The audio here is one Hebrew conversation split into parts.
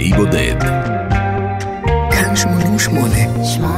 באי בודד. כאן 88. 88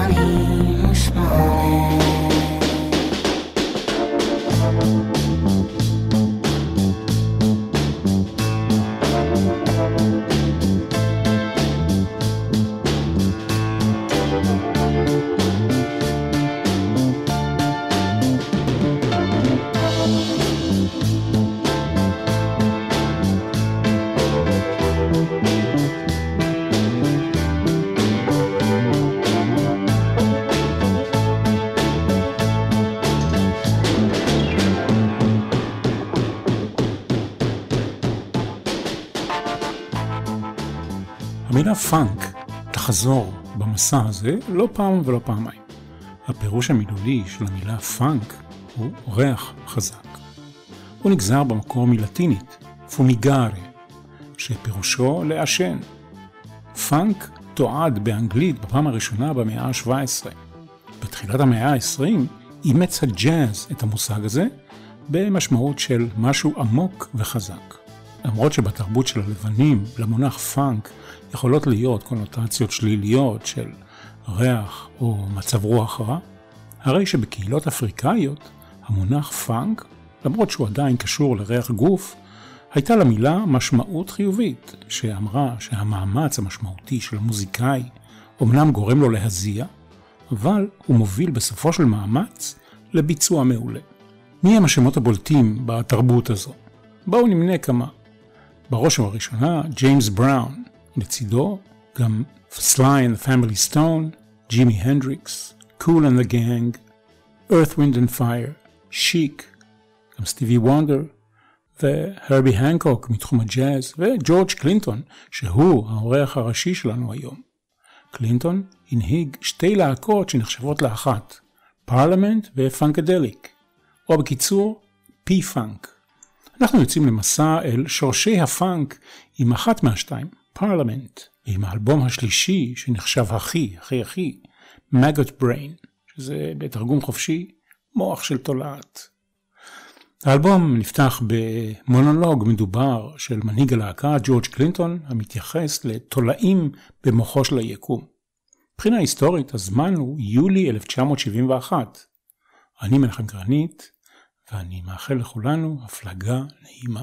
תחזור במסע הזה לא פעם ולא פעמיים. הפירוש המילולי של המילה פאנק הוא ריח חזק. הוא נגזר במקור מלטינית, פומיגארי, שפירושו לעשן. פאנק תועד באנגלית בפעם הראשונה במאה ה-17. בתחילת המאה ה-20 אימץ הג'אז את המושג הזה במשמעות של משהו עמוק וחזק. למרות שבתרבות של הלבנים למונח פאנק יכולות להיות קונוטציות שליליות של ריח או מצב רוח רע, הרי שבקהילות אפריקאיות המונח פאנק, למרות שהוא עדיין קשור לריח גוף, הייתה למילה משמעות חיובית, שאמרה שהמאמץ המשמעותי של המוזיקאי אמנם גורם לו להזיע, אבל הוא מוביל בסופו של מאמץ לביצוע מעולה. מי הם השמות הבולטים בתרבות הזו? בואו נמנה כמה. בראש ובראשונה, ג'יימס בראון, לצידו גם Sly and the Family Stone, ג'ימי הנדריקס, Kool and the Gang, Earth, Wind and Fire, שיק, גם סטיבי וונדר, והרבי הנקוק מתחום הג'אז, וג'ורג' קלינטון, שהוא האורח הראשי שלנו היום. קלינטון הנהיג שתי להקות שנחשבות לאחת, פרלמנט ופאנקדליק, או בקיצור, P-Funk. אנחנו יוצאים למסע אל שורשי הפאנק עם אחת מהשתיים, פרלמנט, ועם האלבום השלישי שנחשב הכי, הכי הכי, Maggot Brain, שזה בתרגום חופשי, מוח של תולעת. האלבום נפתח במונולוג מדובר של מנהיג הלהקה ג'ורג' קלינטון, המתייחס לתולעים במוחו של היקום. מבחינה היסטורית, הזמן הוא יולי 1971. אני מנחם גרנית, ואני מאחל לכולנו הפלגה נעימה.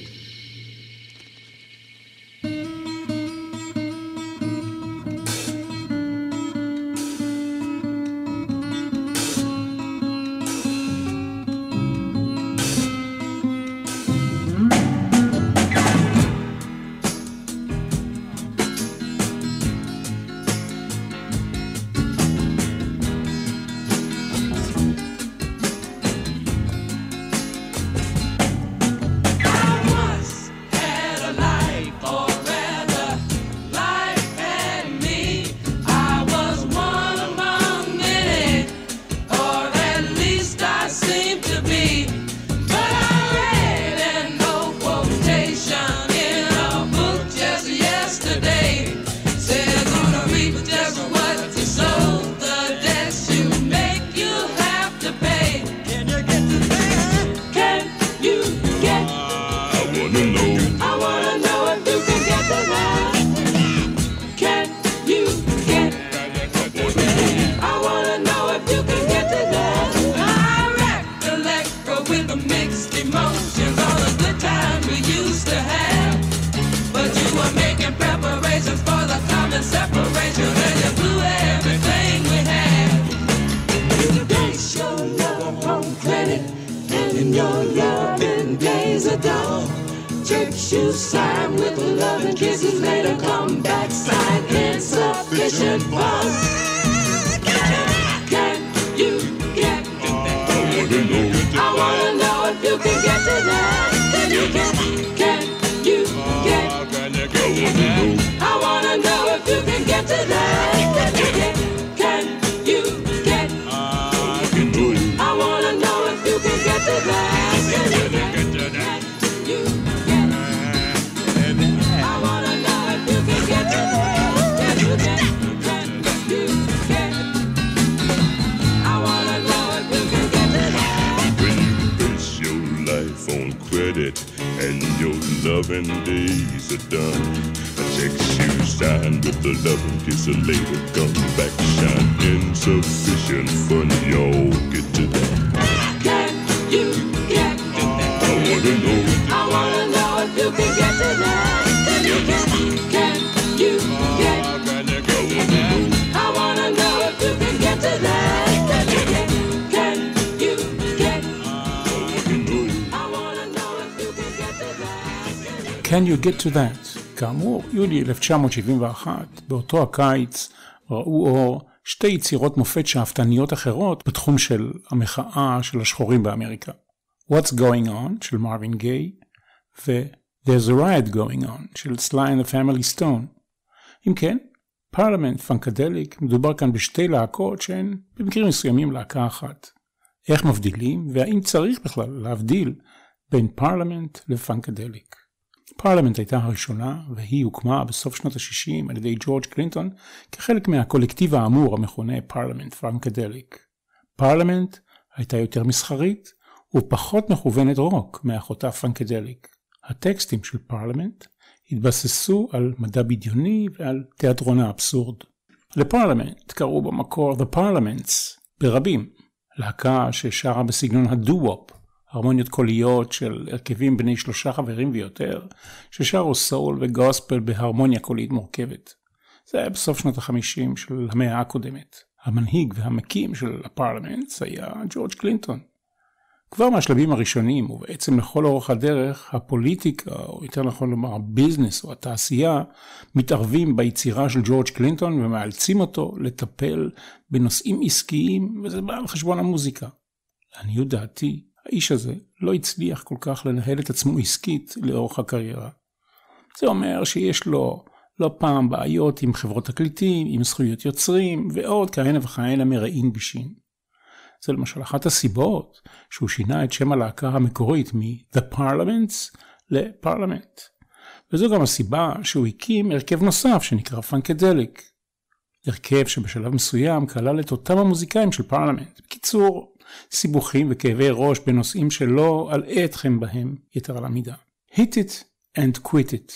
Can you get? To that. כאמור, יולי 1971, באותו הקיץ ראו אור שתי יצירות מופת שאפתניות אחרות בתחום של המחאה של השחורים באמריקה. What's Going On של מרווין גיי ו-There's a Riot Going On של Sly and the Family Stone. אם כן, פרלמנט פנקדליק מדובר כאן בשתי להקות שהן במקרים מסוימים להקה אחת. איך מבדילים והאם צריך בכלל להבדיל בין פרלמנט לפאנקדליק. פרלמנט הייתה הראשונה והיא הוקמה בסוף שנות ה-60 על ידי ג'ורג' קלינטון כחלק מהקולקטיב האמור המכונה פרלמנט פאנקדליק. פרלמנט הייתה יותר מסחרית ופחות מכוונת רוק מאחותה פאנקדליק. הטקסטים של פרלמנט התבססו על מדע בדיוני ועל תיאטרון האבסורד. לפרלמנט קראו במקור The Parliaments ברבים, להקה ששרה בסגנון הדו-וופ, הרמוניות קוליות של הרכבים בני שלושה חברים ויותר, ששרו סול וגוספל בהרמוניה קולית מורכבת. זה היה בסוף שנות החמישים של המאה הקודמת. המנהיג והמקים של הפרלמנטס היה ג'ורג' קלינטון. כבר מהשלבים הראשונים, ובעצם לכל אורך הדרך, הפוליטיקה, או יותר נכון לומר הביזנס או התעשייה, מתערבים ביצירה של ג'ורג' קלינטון ומאלצים אותו לטפל בנושאים עסקיים, וזה בא על חשבון המוזיקה. לעניות דעתי, האיש הזה לא הצליח כל כך לנהל את עצמו עסקית לאורך הקריירה. זה אומר שיש לו לא פעם בעיות עם חברות תקליטים, עם זכויות יוצרים, ועוד כהנה וכהנה מרעין בישין. זה למשל אחת הסיבות שהוא שינה את שם הלהקה המקורית מ-The Parliaments לפרלמנט. וזו גם הסיבה שהוא הקים הרכב נוסף שנקרא פנקדליק. הרכב שבשלב מסוים כלל את אותם המוזיקאים של פרלמנט. בקיצור, סיבוכים וכאבי ראש בנושאים שלא אלאה אתכם בהם יתר על המידה. hit it and quit it.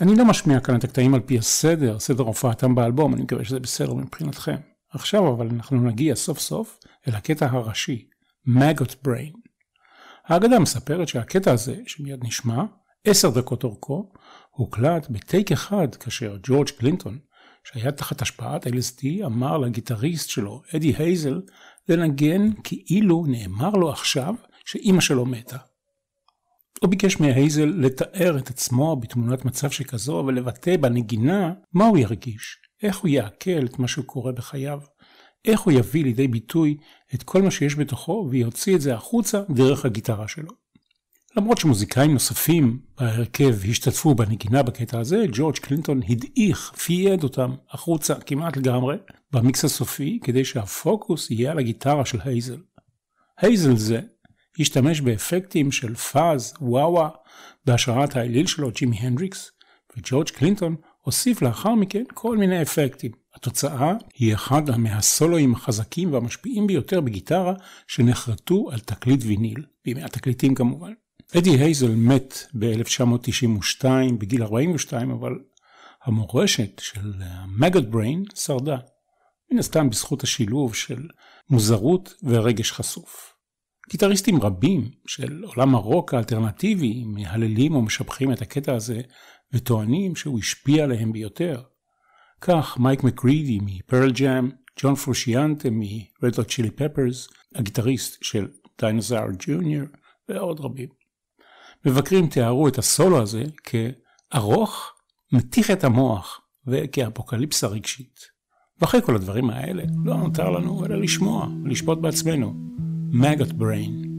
אני לא משמיע כאן את הקטעים על פי הסדר, סדר הופעתם באלבום, אני מקווה שזה בסדר מבחינתכם. עכשיו אבל אנחנו נגיע סוף סוף אל הקטע הראשי, Maggot Brain. האגדה מספרת שהקטע הזה, שמיד נשמע, עשר דקות אורכו, הוקלט בטייק אחד כאשר ג'ורג' קלינטון, שהיה תחת השפעת LSD, אמר לגיטריסט שלו, אדי הייזל, לנגן כאילו נאמר לו עכשיו שאימא שלו מתה. הוא ביקש מהייזל לתאר את עצמו בתמונת מצב שכזו ולבטא בנגינה מה הוא ירגיש, איך הוא יעכל את מה שקורה בחייו, איך הוא יביא לידי ביטוי את כל מה שיש בתוכו ויוציא את זה החוצה דרך הגיטרה שלו. למרות שמוזיקאים נוספים בהרכב השתתפו בנגינה בקטע הזה, ג'ורג' קלינטון הדעיך, fade אותם החוצה כמעט לגמרי במיקס הסופי, כדי שהפוקוס יהיה על הגיטרה של הייזל. הייזל זה השתמש באפקטים של fuzz, wah-wah, בהשראת האליל שלו, ג'ימי הנדריקס, וג'ורג' קלינטון הוסיף לאחר מכן כל מיני אפקטים. התוצאה היא אחד מהסולואים החזקים והמשפיעים ביותר בגיטרה שנחרטו על תקליט ויניל, בימי התקליטים כמובן. אדי הייזל מת ב-1992 בגיל 42, אבל המורשת של Maggot Brain שרדה. מן הסתם בזכות השילוב של מוזרות ורגש חשוף. גיטריסטים רבים של עולם הרוק האלטרנטיבי מהללים ומשבחים את הקטע הזה וטוענים שהוא השפיע עליהם ביותר. כך מייק מקרידי מפרל ג'אם, ג'ון פרושיאנטה מ-Red Hot Chili Peppers, הגיטריסט של דיינוזאר ג'וניור ועוד רבים. מבקרים תיארו את הסולו הזה כארוך, מתיך את המוח וכאפוקליפסה רגשית. ואחרי כל הדברים האלה, לא נותר לנו אלא לשמוע ולשפוט בעצמנו. Maggot brain.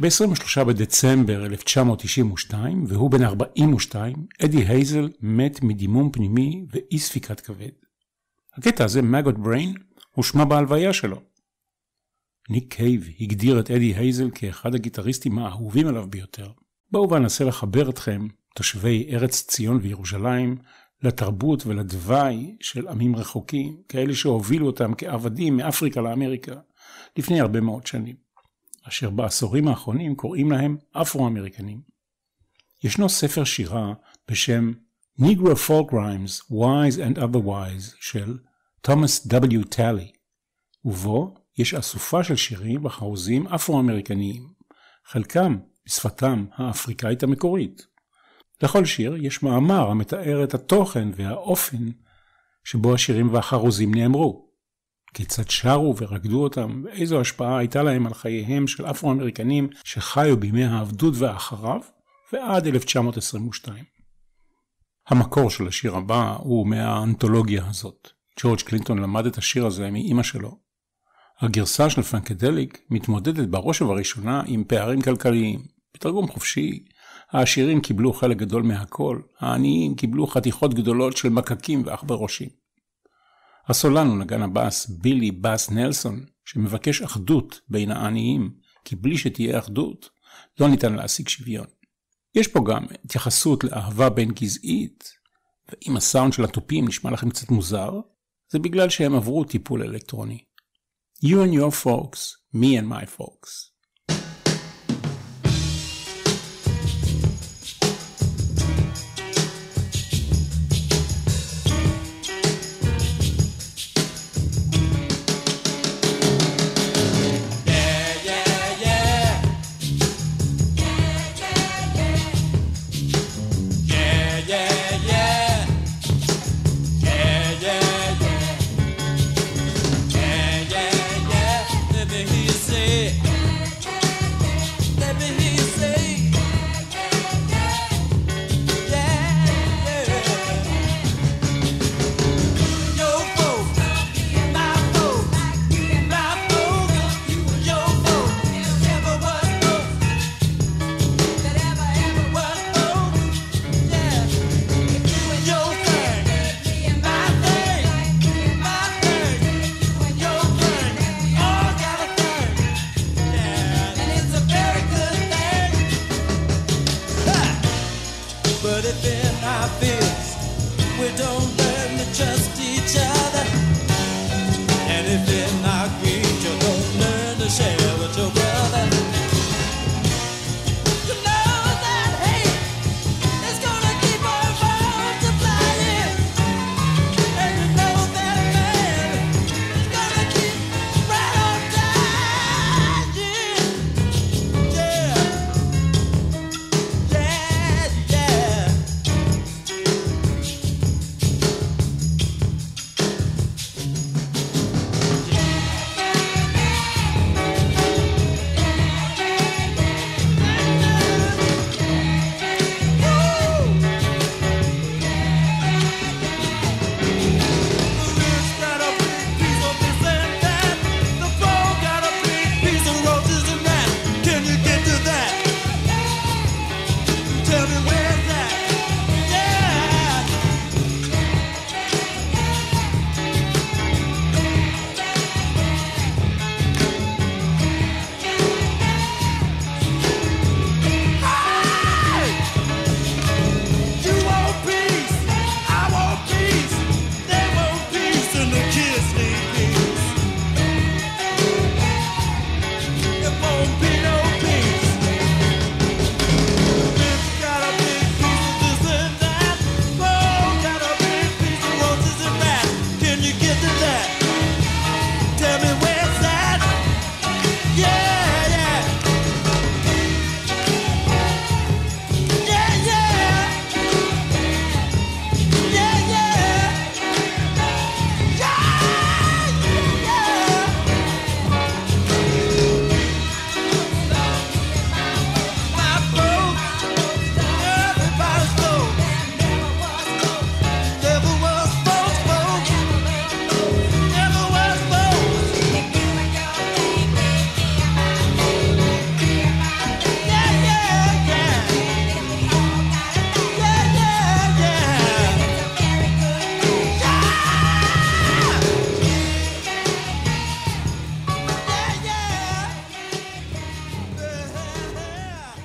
ב-23 בדצמבר 1992, והוא בן 42, אדי הייזל מת מדימום פנימי ואי ספיקת כבד. הקטע הזה, Maggot Brain, הושמע בהלוויה שלו. ניק קייב הגדיר את אדי הייזל כאחד הגיטריסטים האהובים עליו ביותר. בואו ואנסה לחבר אתכם, תושבי ארץ ציון וירושלים, לתרבות ולדווי של עמים רחוקים, כאלה שהובילו אותם כעבדים מאפריקה לאמריקה, לפני הרבה מאוד שנים, אשר בעשורים האחרונים קוראים להם אפרו-אמריקנים. ישנו ספר שירה בשם Negro Folk Rhymes, Wise and Otherwise של תומאס W. טלי, ובו יש אסופה של שירים וחרוזים אפרו-אמריקניים, חלקם בשפתם האפריקאית המקורית. לכל שיר יש מאמר המתאר את התוכן והאופן שבו השירים והחרוזים נאמרו. כיצד שרו ורקדו אותם, ואיזו השפעה הייתה להם על חייהם של אפרו-אמריקנים שחיו בימי העבדות ואחריו, ועד 1922. המקור של השיר הבא הוא מהאנתולוגיה הזאת. ג'ורג' קלינטון למד את השיר הזה מאימא שלו. הגרסה של פנקדליק מתמודדת בראש ובראשונה עם פערים כלכליים. בתרגום חופשי, העשירים קיבלו חלק גדול מהכל, העניים קיבלו חתיכות גדולות של מקקים ועכברושים. הסולן הוא נגן הבאס בילי באס נלסון, שמבקש אחדות בין העניים, כי בלי שתהיה אחדות, לא ניתן להשיג שוויון. יש פה גם התייחסות לאהבה בין גזעית, ואם הסאונד של התופים נשמע לכם קצת מוזר, זה בגלל שהם עברו טיפול אלקטרוני. You and your folks, me and my folks.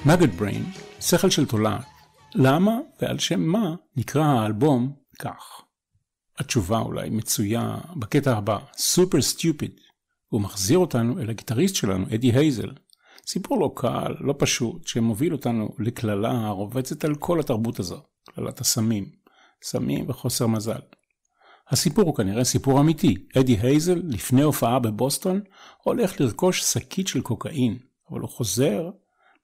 Maggot Brain, שכל של תולעת. למה ועל שם מה נקרא האלבום כך? התשובה אולי מצויה בקטע הבא, Super Stupid. הוא מחזיר אותנו אל הגיטריסט שלנו, אדי הייזל. סיפור לא קל, לא פשוט, שמוביל אותנו לקללה הרובצת על כל התרבות הזו, קללת הסמים. סמים וחוסר מזל. הסיפור הוא כנראה סיפור אמיתי. אדי הייזל, לפני הופעה בבוסטון, הולך לרכוש שקית של קוקאין, אבל הוא חוזר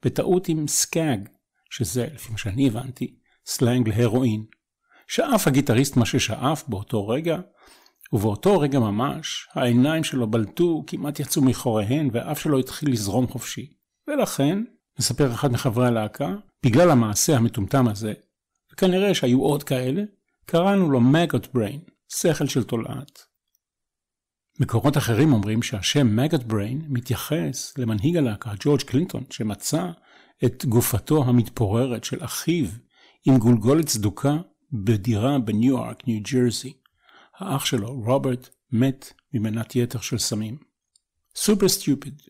בטעות עם skag, שזה, לפי מה שאני הבנתי, סלנג להרואין. שאף הגיטריסט מה ששאף באותו רגע, ובאותו רגע ממש, העיניים שלו בלטו, כמעט יצאו מחוריהן, והאף שלו התחיל לזרום חופשי. ולכן, מספר אחד מחברי הלהקה, בגלל המעשה המטומטם הזה, וכנראה שהיו עוד כאלה, קראנו לו Maggot Brain, שכל של תולעת. מקורות אחרים אומרים שהשם Maggot Brain מתייחס למנהיג הלהקה ג'ורג' קלינטון, שמצא את גופתו המתפוררת של אחיו עם גולגולת סדוקה בדירה בניו יורק, ניו ג'רזי. האח שלו, רוברט, מת ממנת יתר של סמים. Super Stupid.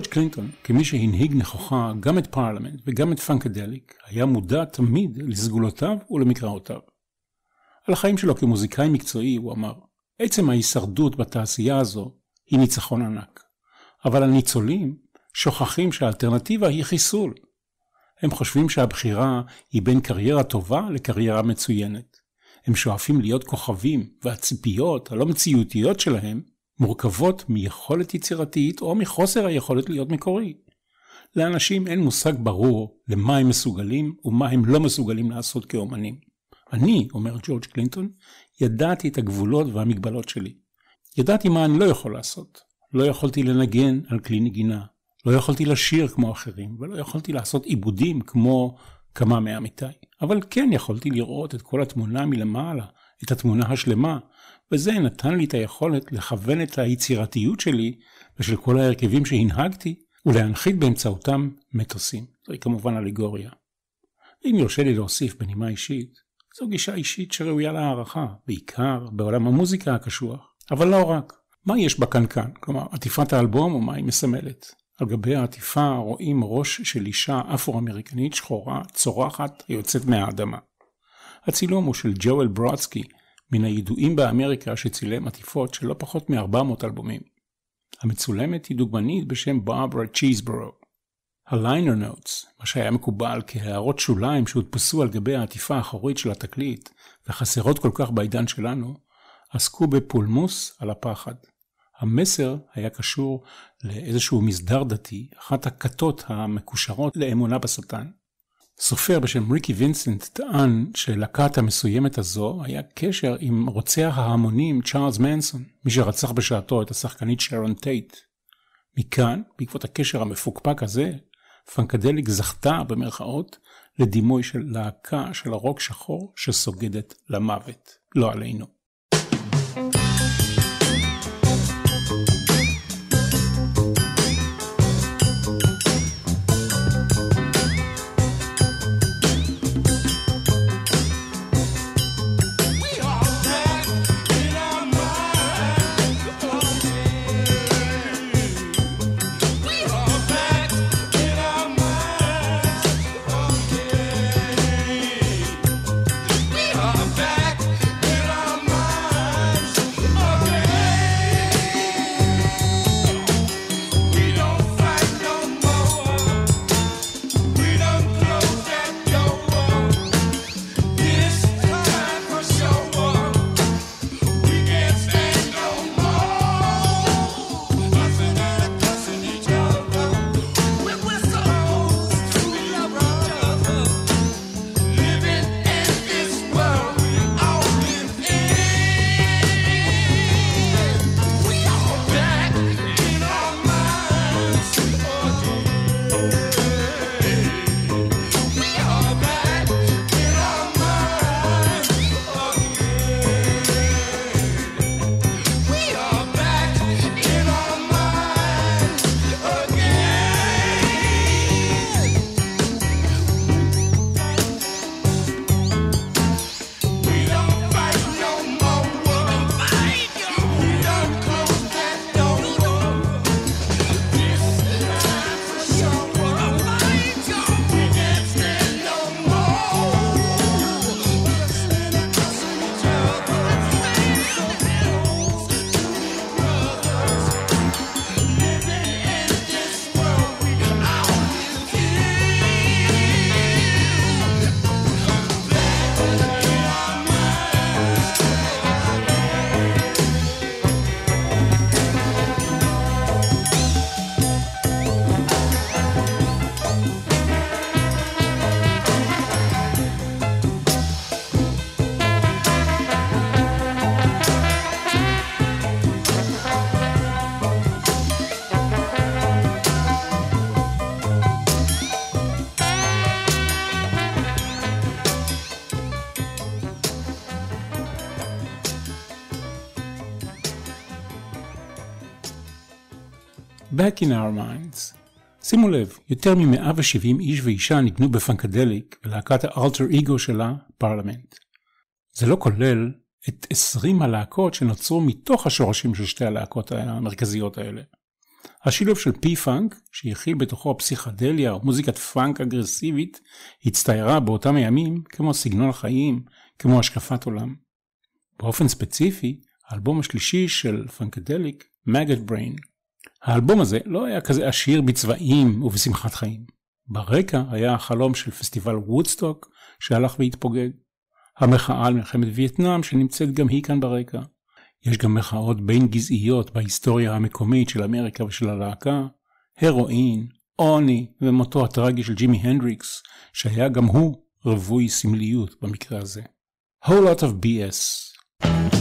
ג'ורג' קלינטון, כמי שהנהיג נכוחה גם את פרלמנט וגם את פנקדליק, היה מודע תמיד לסגולותיו ולמקראותיו. על החיים שלו כמוזיקאי מקצועי הוא אמר, עצם ההישרדות בתעשייה הזו היא ניצחון ענק. אבל הניצולים שוכחים שהאלטרנטיבה היא חיסול. הם חושבים שהבחירה היא בין קריירה טובה לקריירה מצוינת. הם שואפים להיות כוכבים, והציפיות הלא מציאותיות שלהם מורכבות מיכולת יצירתית או מחוסר היכולת להיות מקורי. לאנשים אין מושג ברור למה הם מסוגלים ומה הם לא מסוגלים לעשות כאומנים. אני, אומר ג'ורג' קלינטון, ידעתי את הגבולות והמגבלות שלי. ידעתי מה אני לא יכול לעשות. לא יכולתי לנגן על כלי נגינה, לא יכולתי לשיר כמו אחרים, ולא יכולתי לעשות עיבודים כמו כמה מעמיתיי. אבל כן יכולתי לראות את כל התמונה מלמעלה, את התמונה השלמה, וזה נתן לי את היכולת לכוון את היצירתיות שלי ושל כל ההרכבים שהנהגתי, ולהנחית באמצעותם מטוסים. זוהי כמובן אלגוריה. אם יורשה לי להוסיף בנימה אישית, זו גישה אישית שראויה להערכה, בעיקר בעולם המוזיקה הקשוח, אבל לא רק. מה יש בקנקן? כלומר, עטיפת האלבום ומה היא מסמלת? על גבי העטיפה רואים ראש של אישה אפרו-אמריקנית שחורה צורחת היוצאת מהאדמה. הצילום הוא של ג'ואל ברודסקי, מן הידועים באמריקה שצילם עטיפות של לא פחות מ-400 אלבומים. המצולמת היא דוגמנית בשם ברברה צ'יזברו. הליינר נוטס, מה שהיה מקובל כהערות שוליים שהודפסו על גבי העטיפה האחורית של התקליט וחסרות כל כך בעידן שלנו, עסקו בפולמוס על הפחד. המסר היה קשור לאיזשהו מסדר דתי, אחת הכתות המקושרות לאמונה בשטן. סופר בשם ריקי וינסנט טען שלכת המסוימת הזו היה קשר עם רוצח ההמונים צ'ארלס מנסון, מי שרצח בשעתו את השחקנית שרון טייט. מכאן, בעקבות הקשר המפוקפק הזה, פנקדליק זכתה במרכאות לדימוי של להקה של הרוק שחור שסוגדת למוות, לא עלינו. Back in our minds. שימו לב, יותר מ-170 איש ואישה ניגנו בפנקדליק ולהקת האלטר אגו שלה, פרלמנט. זה לא כולל את 20 הלהקות שנוצרו מתוך השורשים של שתי הלהקות המרכזיות האלה. השילוב של פי-פאנק, שהכיל בתוכו פסיכדליה או מוזיקת פאנק אגרסיבית, הצטיירה באותם הימים כמו סגנון החיים, כמו השקפת עולם. באופן ספציפי, האלבום השלישי של פאנקדליק, Maggot Brain. האלבום הזה לא היה כזה עשיר בצבעים ובשמחת חיים. ברקע היה החלום של פסטיבל וודסטוק שהלך והתפוגג. המחאה על מלחמת וייטנאם שנמצאת גם היא כאן ברקע. יש גם מחאות בין גזעיות בהיסטוריה המקומית של אמריקה ושל הלהקה, הרואין, עוני ומותו הטרגי של ג'ימי הנדריקס, שהיה גם הוא רווי סמליות במקרה הזה. whole lot of BS.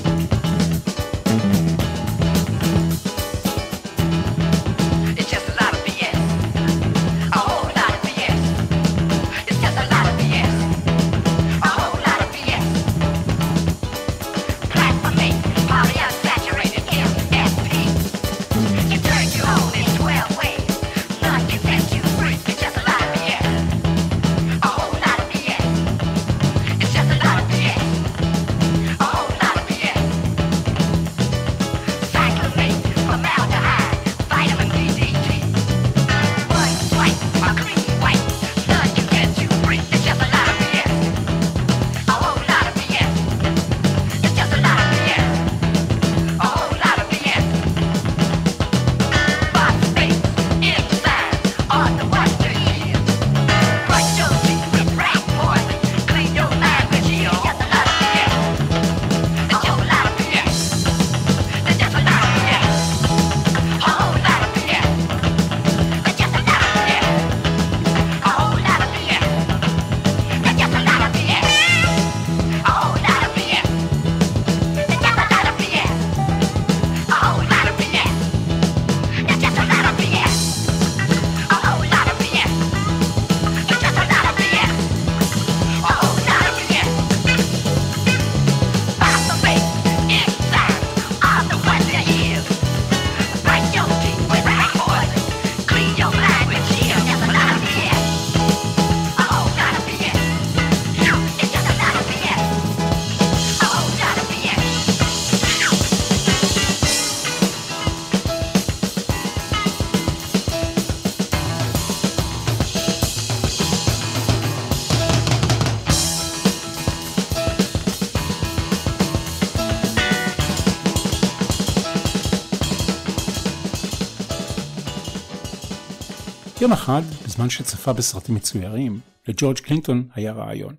יום אחד, בזמן שצפה בסרטים מצוירים, לג'ורג' קלינטון היה רעיון.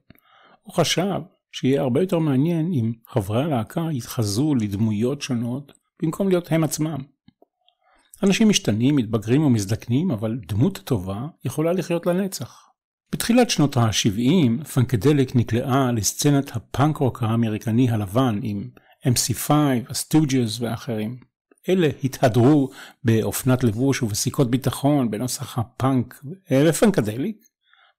הוא חשב שיהיה הרבה יותר מעניין אם חברי הלהקה יתחזו לדמויות שונות במקום להיות הם עצמם. אנשים משתנים, מתבגרים ומזדקנים, אבל דמות טובה יכולה לחיות לנצח. בתחילת שנות ה-70, פנקדליק נקלעה לסצנת הפאנק רוק האמריקני הלבן עם MC5, הסטוג'ז ואחרים. אלה התהדרו באופנת לבוש ובסיכות ביטחון בנוסח הפאנק, ופנקדליק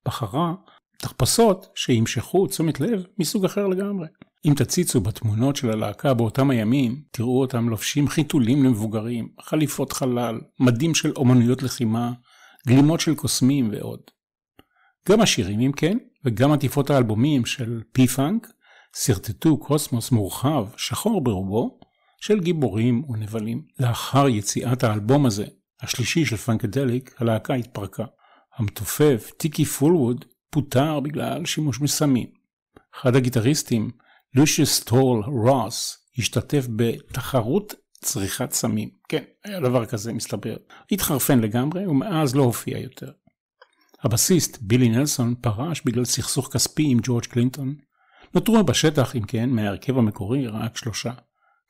בחרה תחפושות שימשכו תשומת לב מסוג אחר לגמרי. אם תציצו בתמונות של הלהקה באותם הימים, תראו אותם לובשים חיתולים למבוגרים, חליפות חלל, מדים של אומנויות לחימה, גלימות של קוסמים ועוד. גם השירים אם כן, וגם עטיפות האלבומים של פי-פאנק, שרטטו קוסמוס מורחב, שחור ברובו, של גיבורים ונבלים. לאחר יציאת האלבום הזה, השלישי של פנקדליק, הלהקה התפרקה. המתופף טיקי פולווד פוטר בגלל שימוש בסמים. אחד הגיטריסטים, לושיוס טול רוס, השתתף בתחרות צריכת סמים. כן, היה דבר כזה מסתבר. התחרפן לגמרי ומאז לא הופיע יותר. הבסיסט בילי נלסון פרש בגלל סכסוך כספי עם ג'ורג' קלינטון. נותרו בשטח, אם כן, מההרכב המקורי רק שלושה.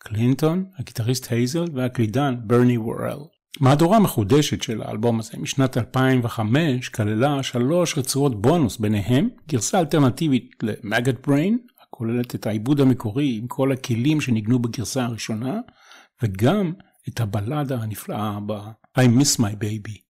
קלינטון, הגיטריסט הייזל והקלידן ברני וורל. מהדורה מחודשת של האלבום הזה משנת 2005 כללה שלוש רצועות בונוס ביניהם גרסה אלטרנטיבית למגד בריין הכוללת את העיבוד המקורי עם כל הכלים שניגנו בגרסה הראשונה וגם את הבלדה הנפלאה הבאה I miss my baby.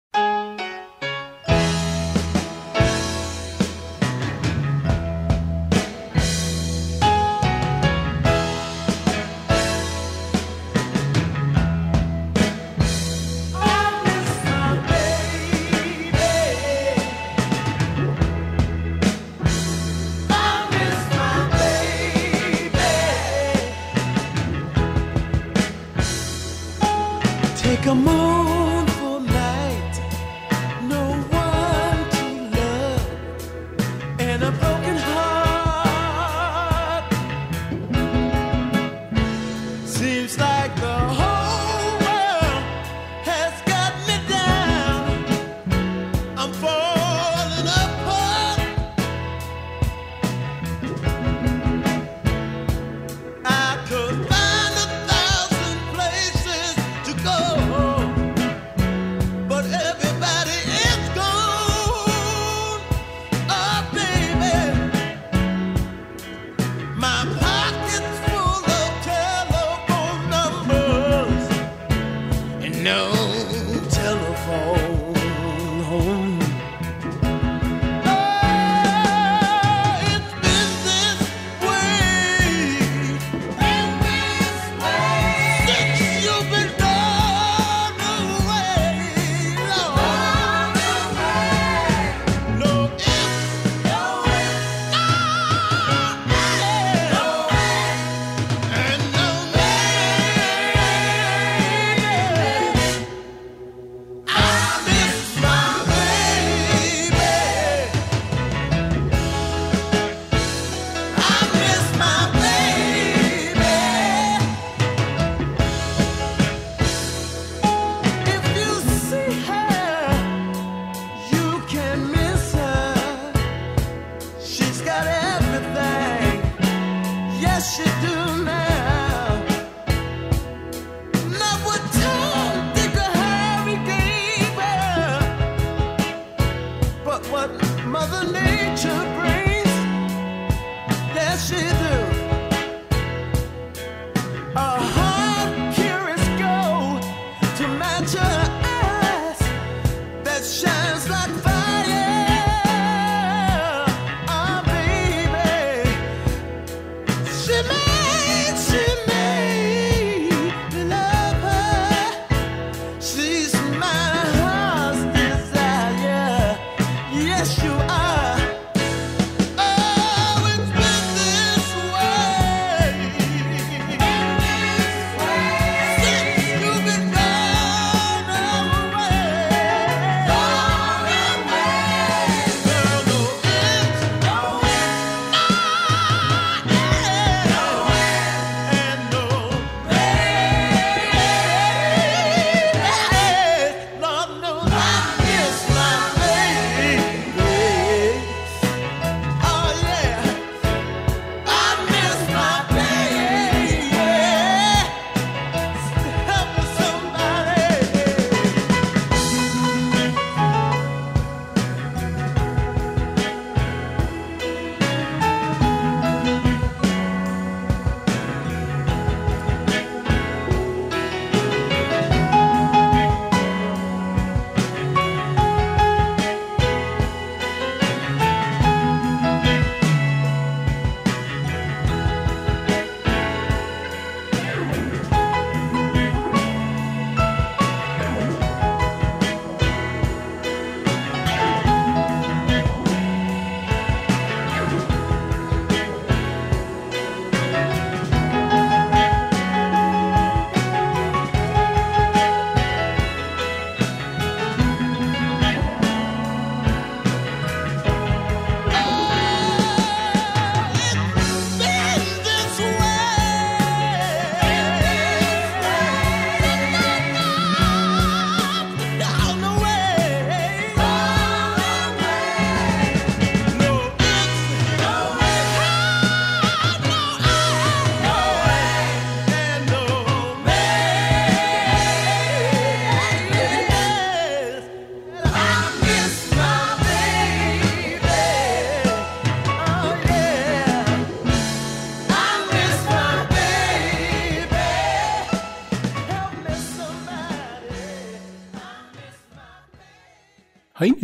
got everything. Yes, you do man.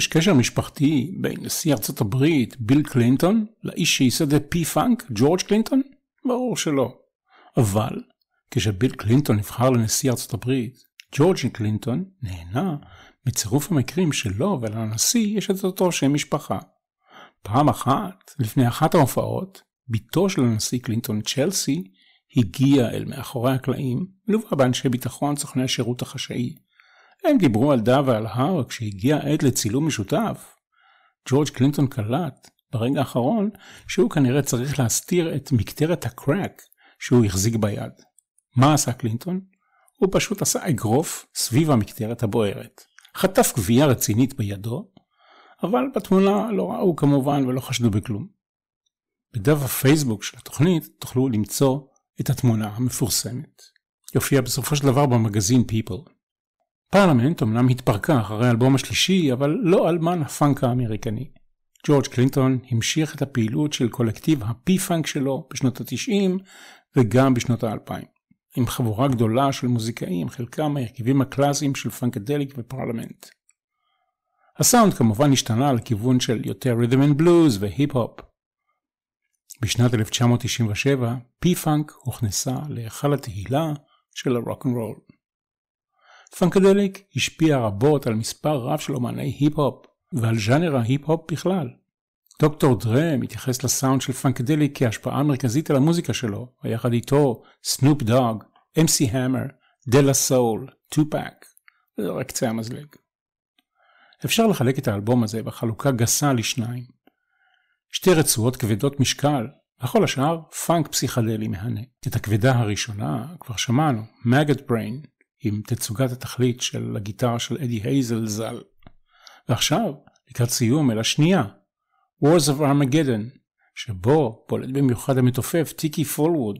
יש קשר משפחתי בין נשיא ארצות הברית, ביל קלינטון, לאיש שייסד את פי פאנק, ג'ורג' קלינטון? ברור שלא. אבל כשביל קלינטון נבחר לנשיא ארצות הברית, ג'ורג' קלינטון נהנה מצירוף המקרים שלו ולנשיא יש את אותו שם משפחה. פעם אחת, לפני אחת ההופעות, בתו של הנשיא קלינטון צ'לסי הגיעה אל מאחורי הקלעים, לווה באנשי ביטחון סוכני השירות החשאי. הם דיברו על דה ועל הר כשהגיעה עת לצילום משותף. ג'ורג' קלינטון קלט, ברגע האחרון, שהוא כנראה צריך להסתיר את מקטרת הקרק שהוא החזיק ביד. מה עשה קלינטון? הוא פשוט עשה אגרוף סביב המקטרת הבוערת. חטף גבייה רצינית בידו, אבל בתמונה לא ראו כמובן ולא חשדו בכלום. בדף הפייסבוק של התוכנית תוכלו למצוא את התמונה המפורסמת. יופיע בסופו של דבר במגזין People. פרלמנט אמנם התפרקה אחרי האלבום השלישי, אבל לא אלמן הפאנק האמריקני. ג'ורג' קלינטון המשיך את הפעילות של קולקטיב הפי-פאנק שלו בשנות ה-90 וגם בשנות ה-2000, עם חבורה גדולה של מוזיקאים, חלקם מההרכבים הקלאסיים של פאנקדליק ופרלמנט. הסאונד כמובן השתנה לכיוון של יותר rhythm and blues והיפ-הופ. בשנת 1997, פי-פאנק הוכנסה להיכל התהילה של הרוקנרול. פאנקדליק השפיע רבות על מספר רב של אומני היפ-הופ ועל ז'אנר ההיפ-הופ בכלל. דוקטור דרה מתייחס לסאונד של פאנקדליק כהשפעה מרכזית על המוזיקה שלו, ויחד איתו סנופ דוג, אמסי המר, דלה סול, טופאק, וזה רק קצה המזלג. אפשר לחלק את האלבום הזה בחלוקה גסה לשניים. שתי רצועות כבדות משקל, וכל השאר פאנק פסיכדלי מהנה. את הכבדה הראשונה כבר שמענו, Maggot Brain, עם תצוגת התכלית של הגיטרה של אדי הייזל ז"ל. ועכשיו, לקראת סיום אל השנייה, Wars of Armageddon, שבו בולט במיוחד המתופף טיקי פולווד.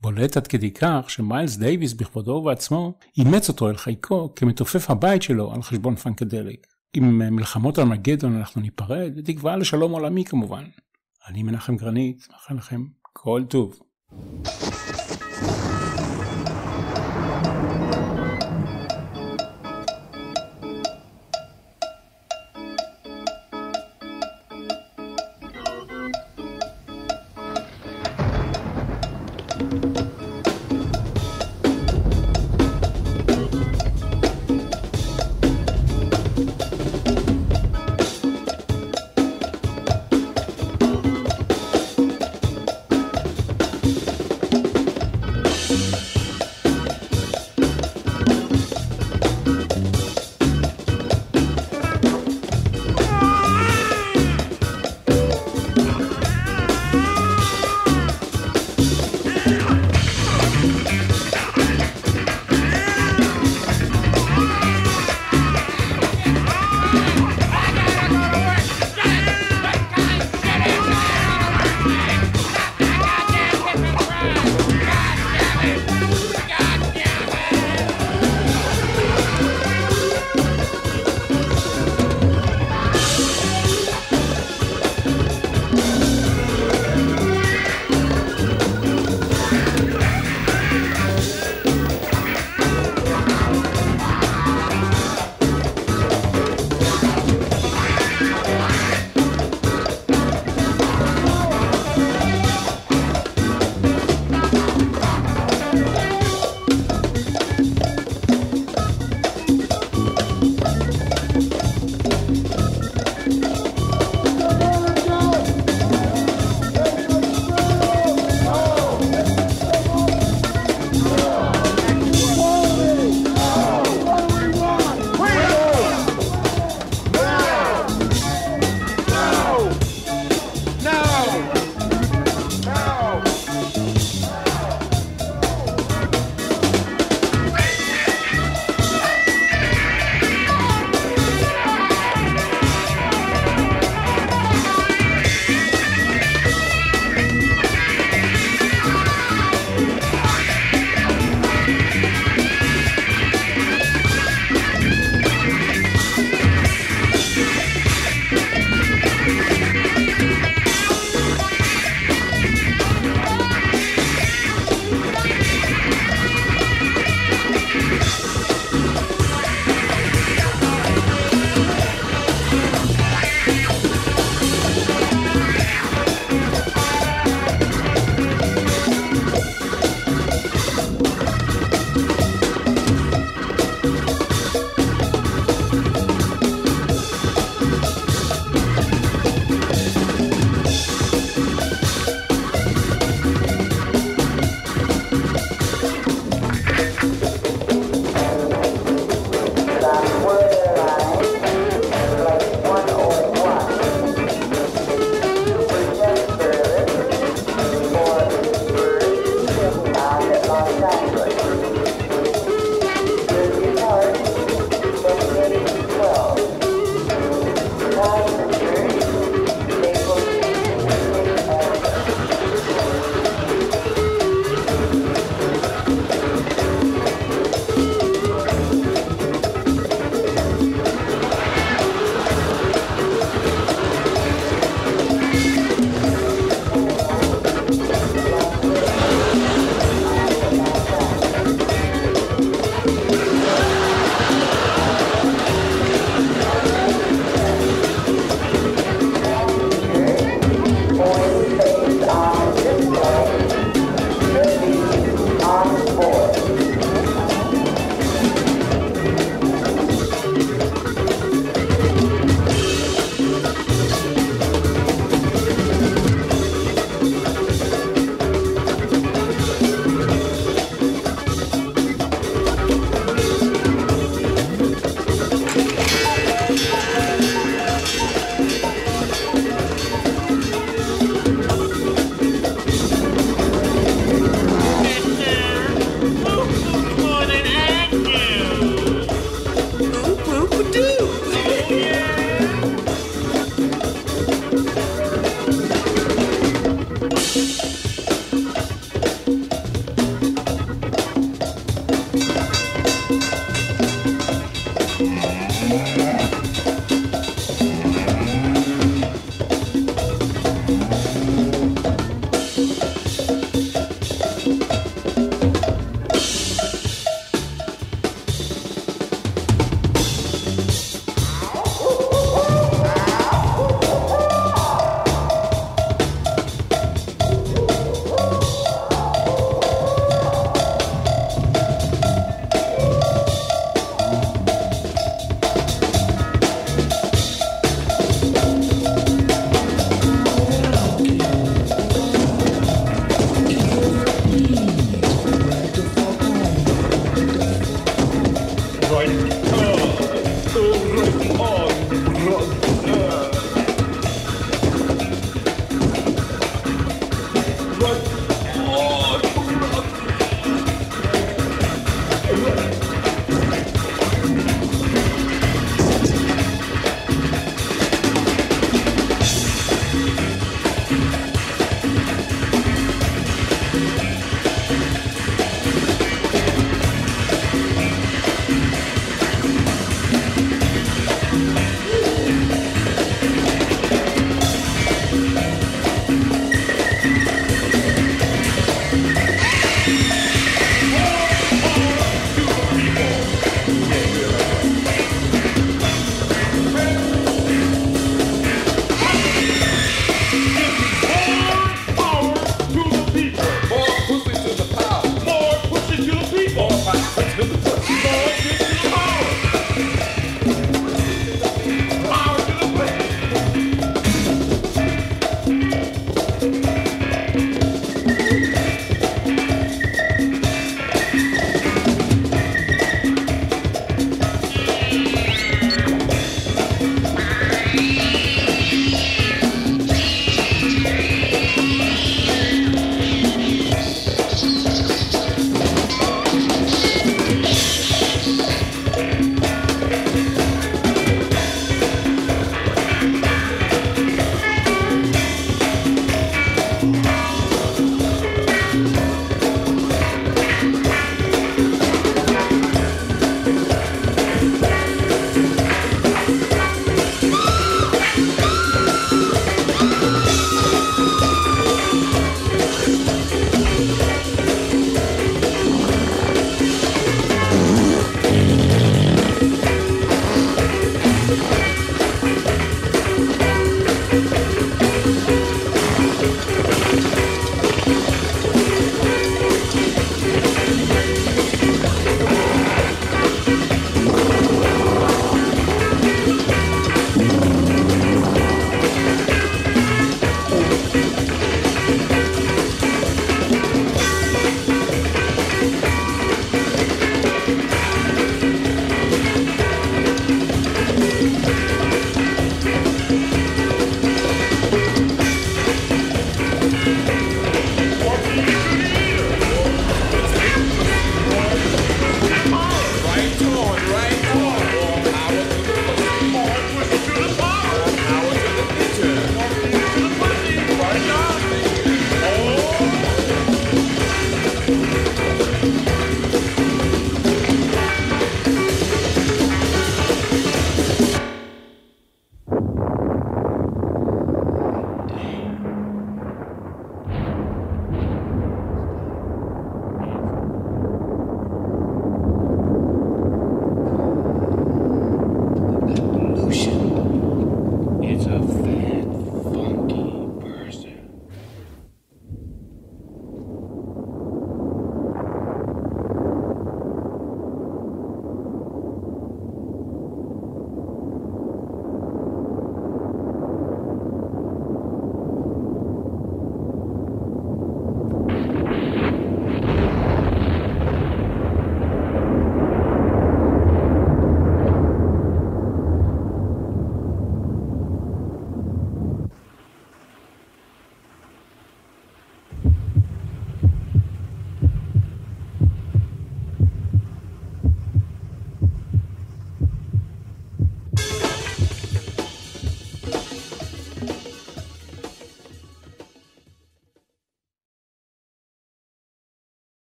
בולט עד כדי כך שמיילס דייוויס בכבודו ובעצמו אימץ אותו אל חייקו כמתופף הבית שלו על חשבון פנקדליק. עם מלחמות ארמגדון אנחנו ניפרד, בתקווה לשלום עולמי כמובן. אני מנחם גרנית, מאחל לכם כל טוב.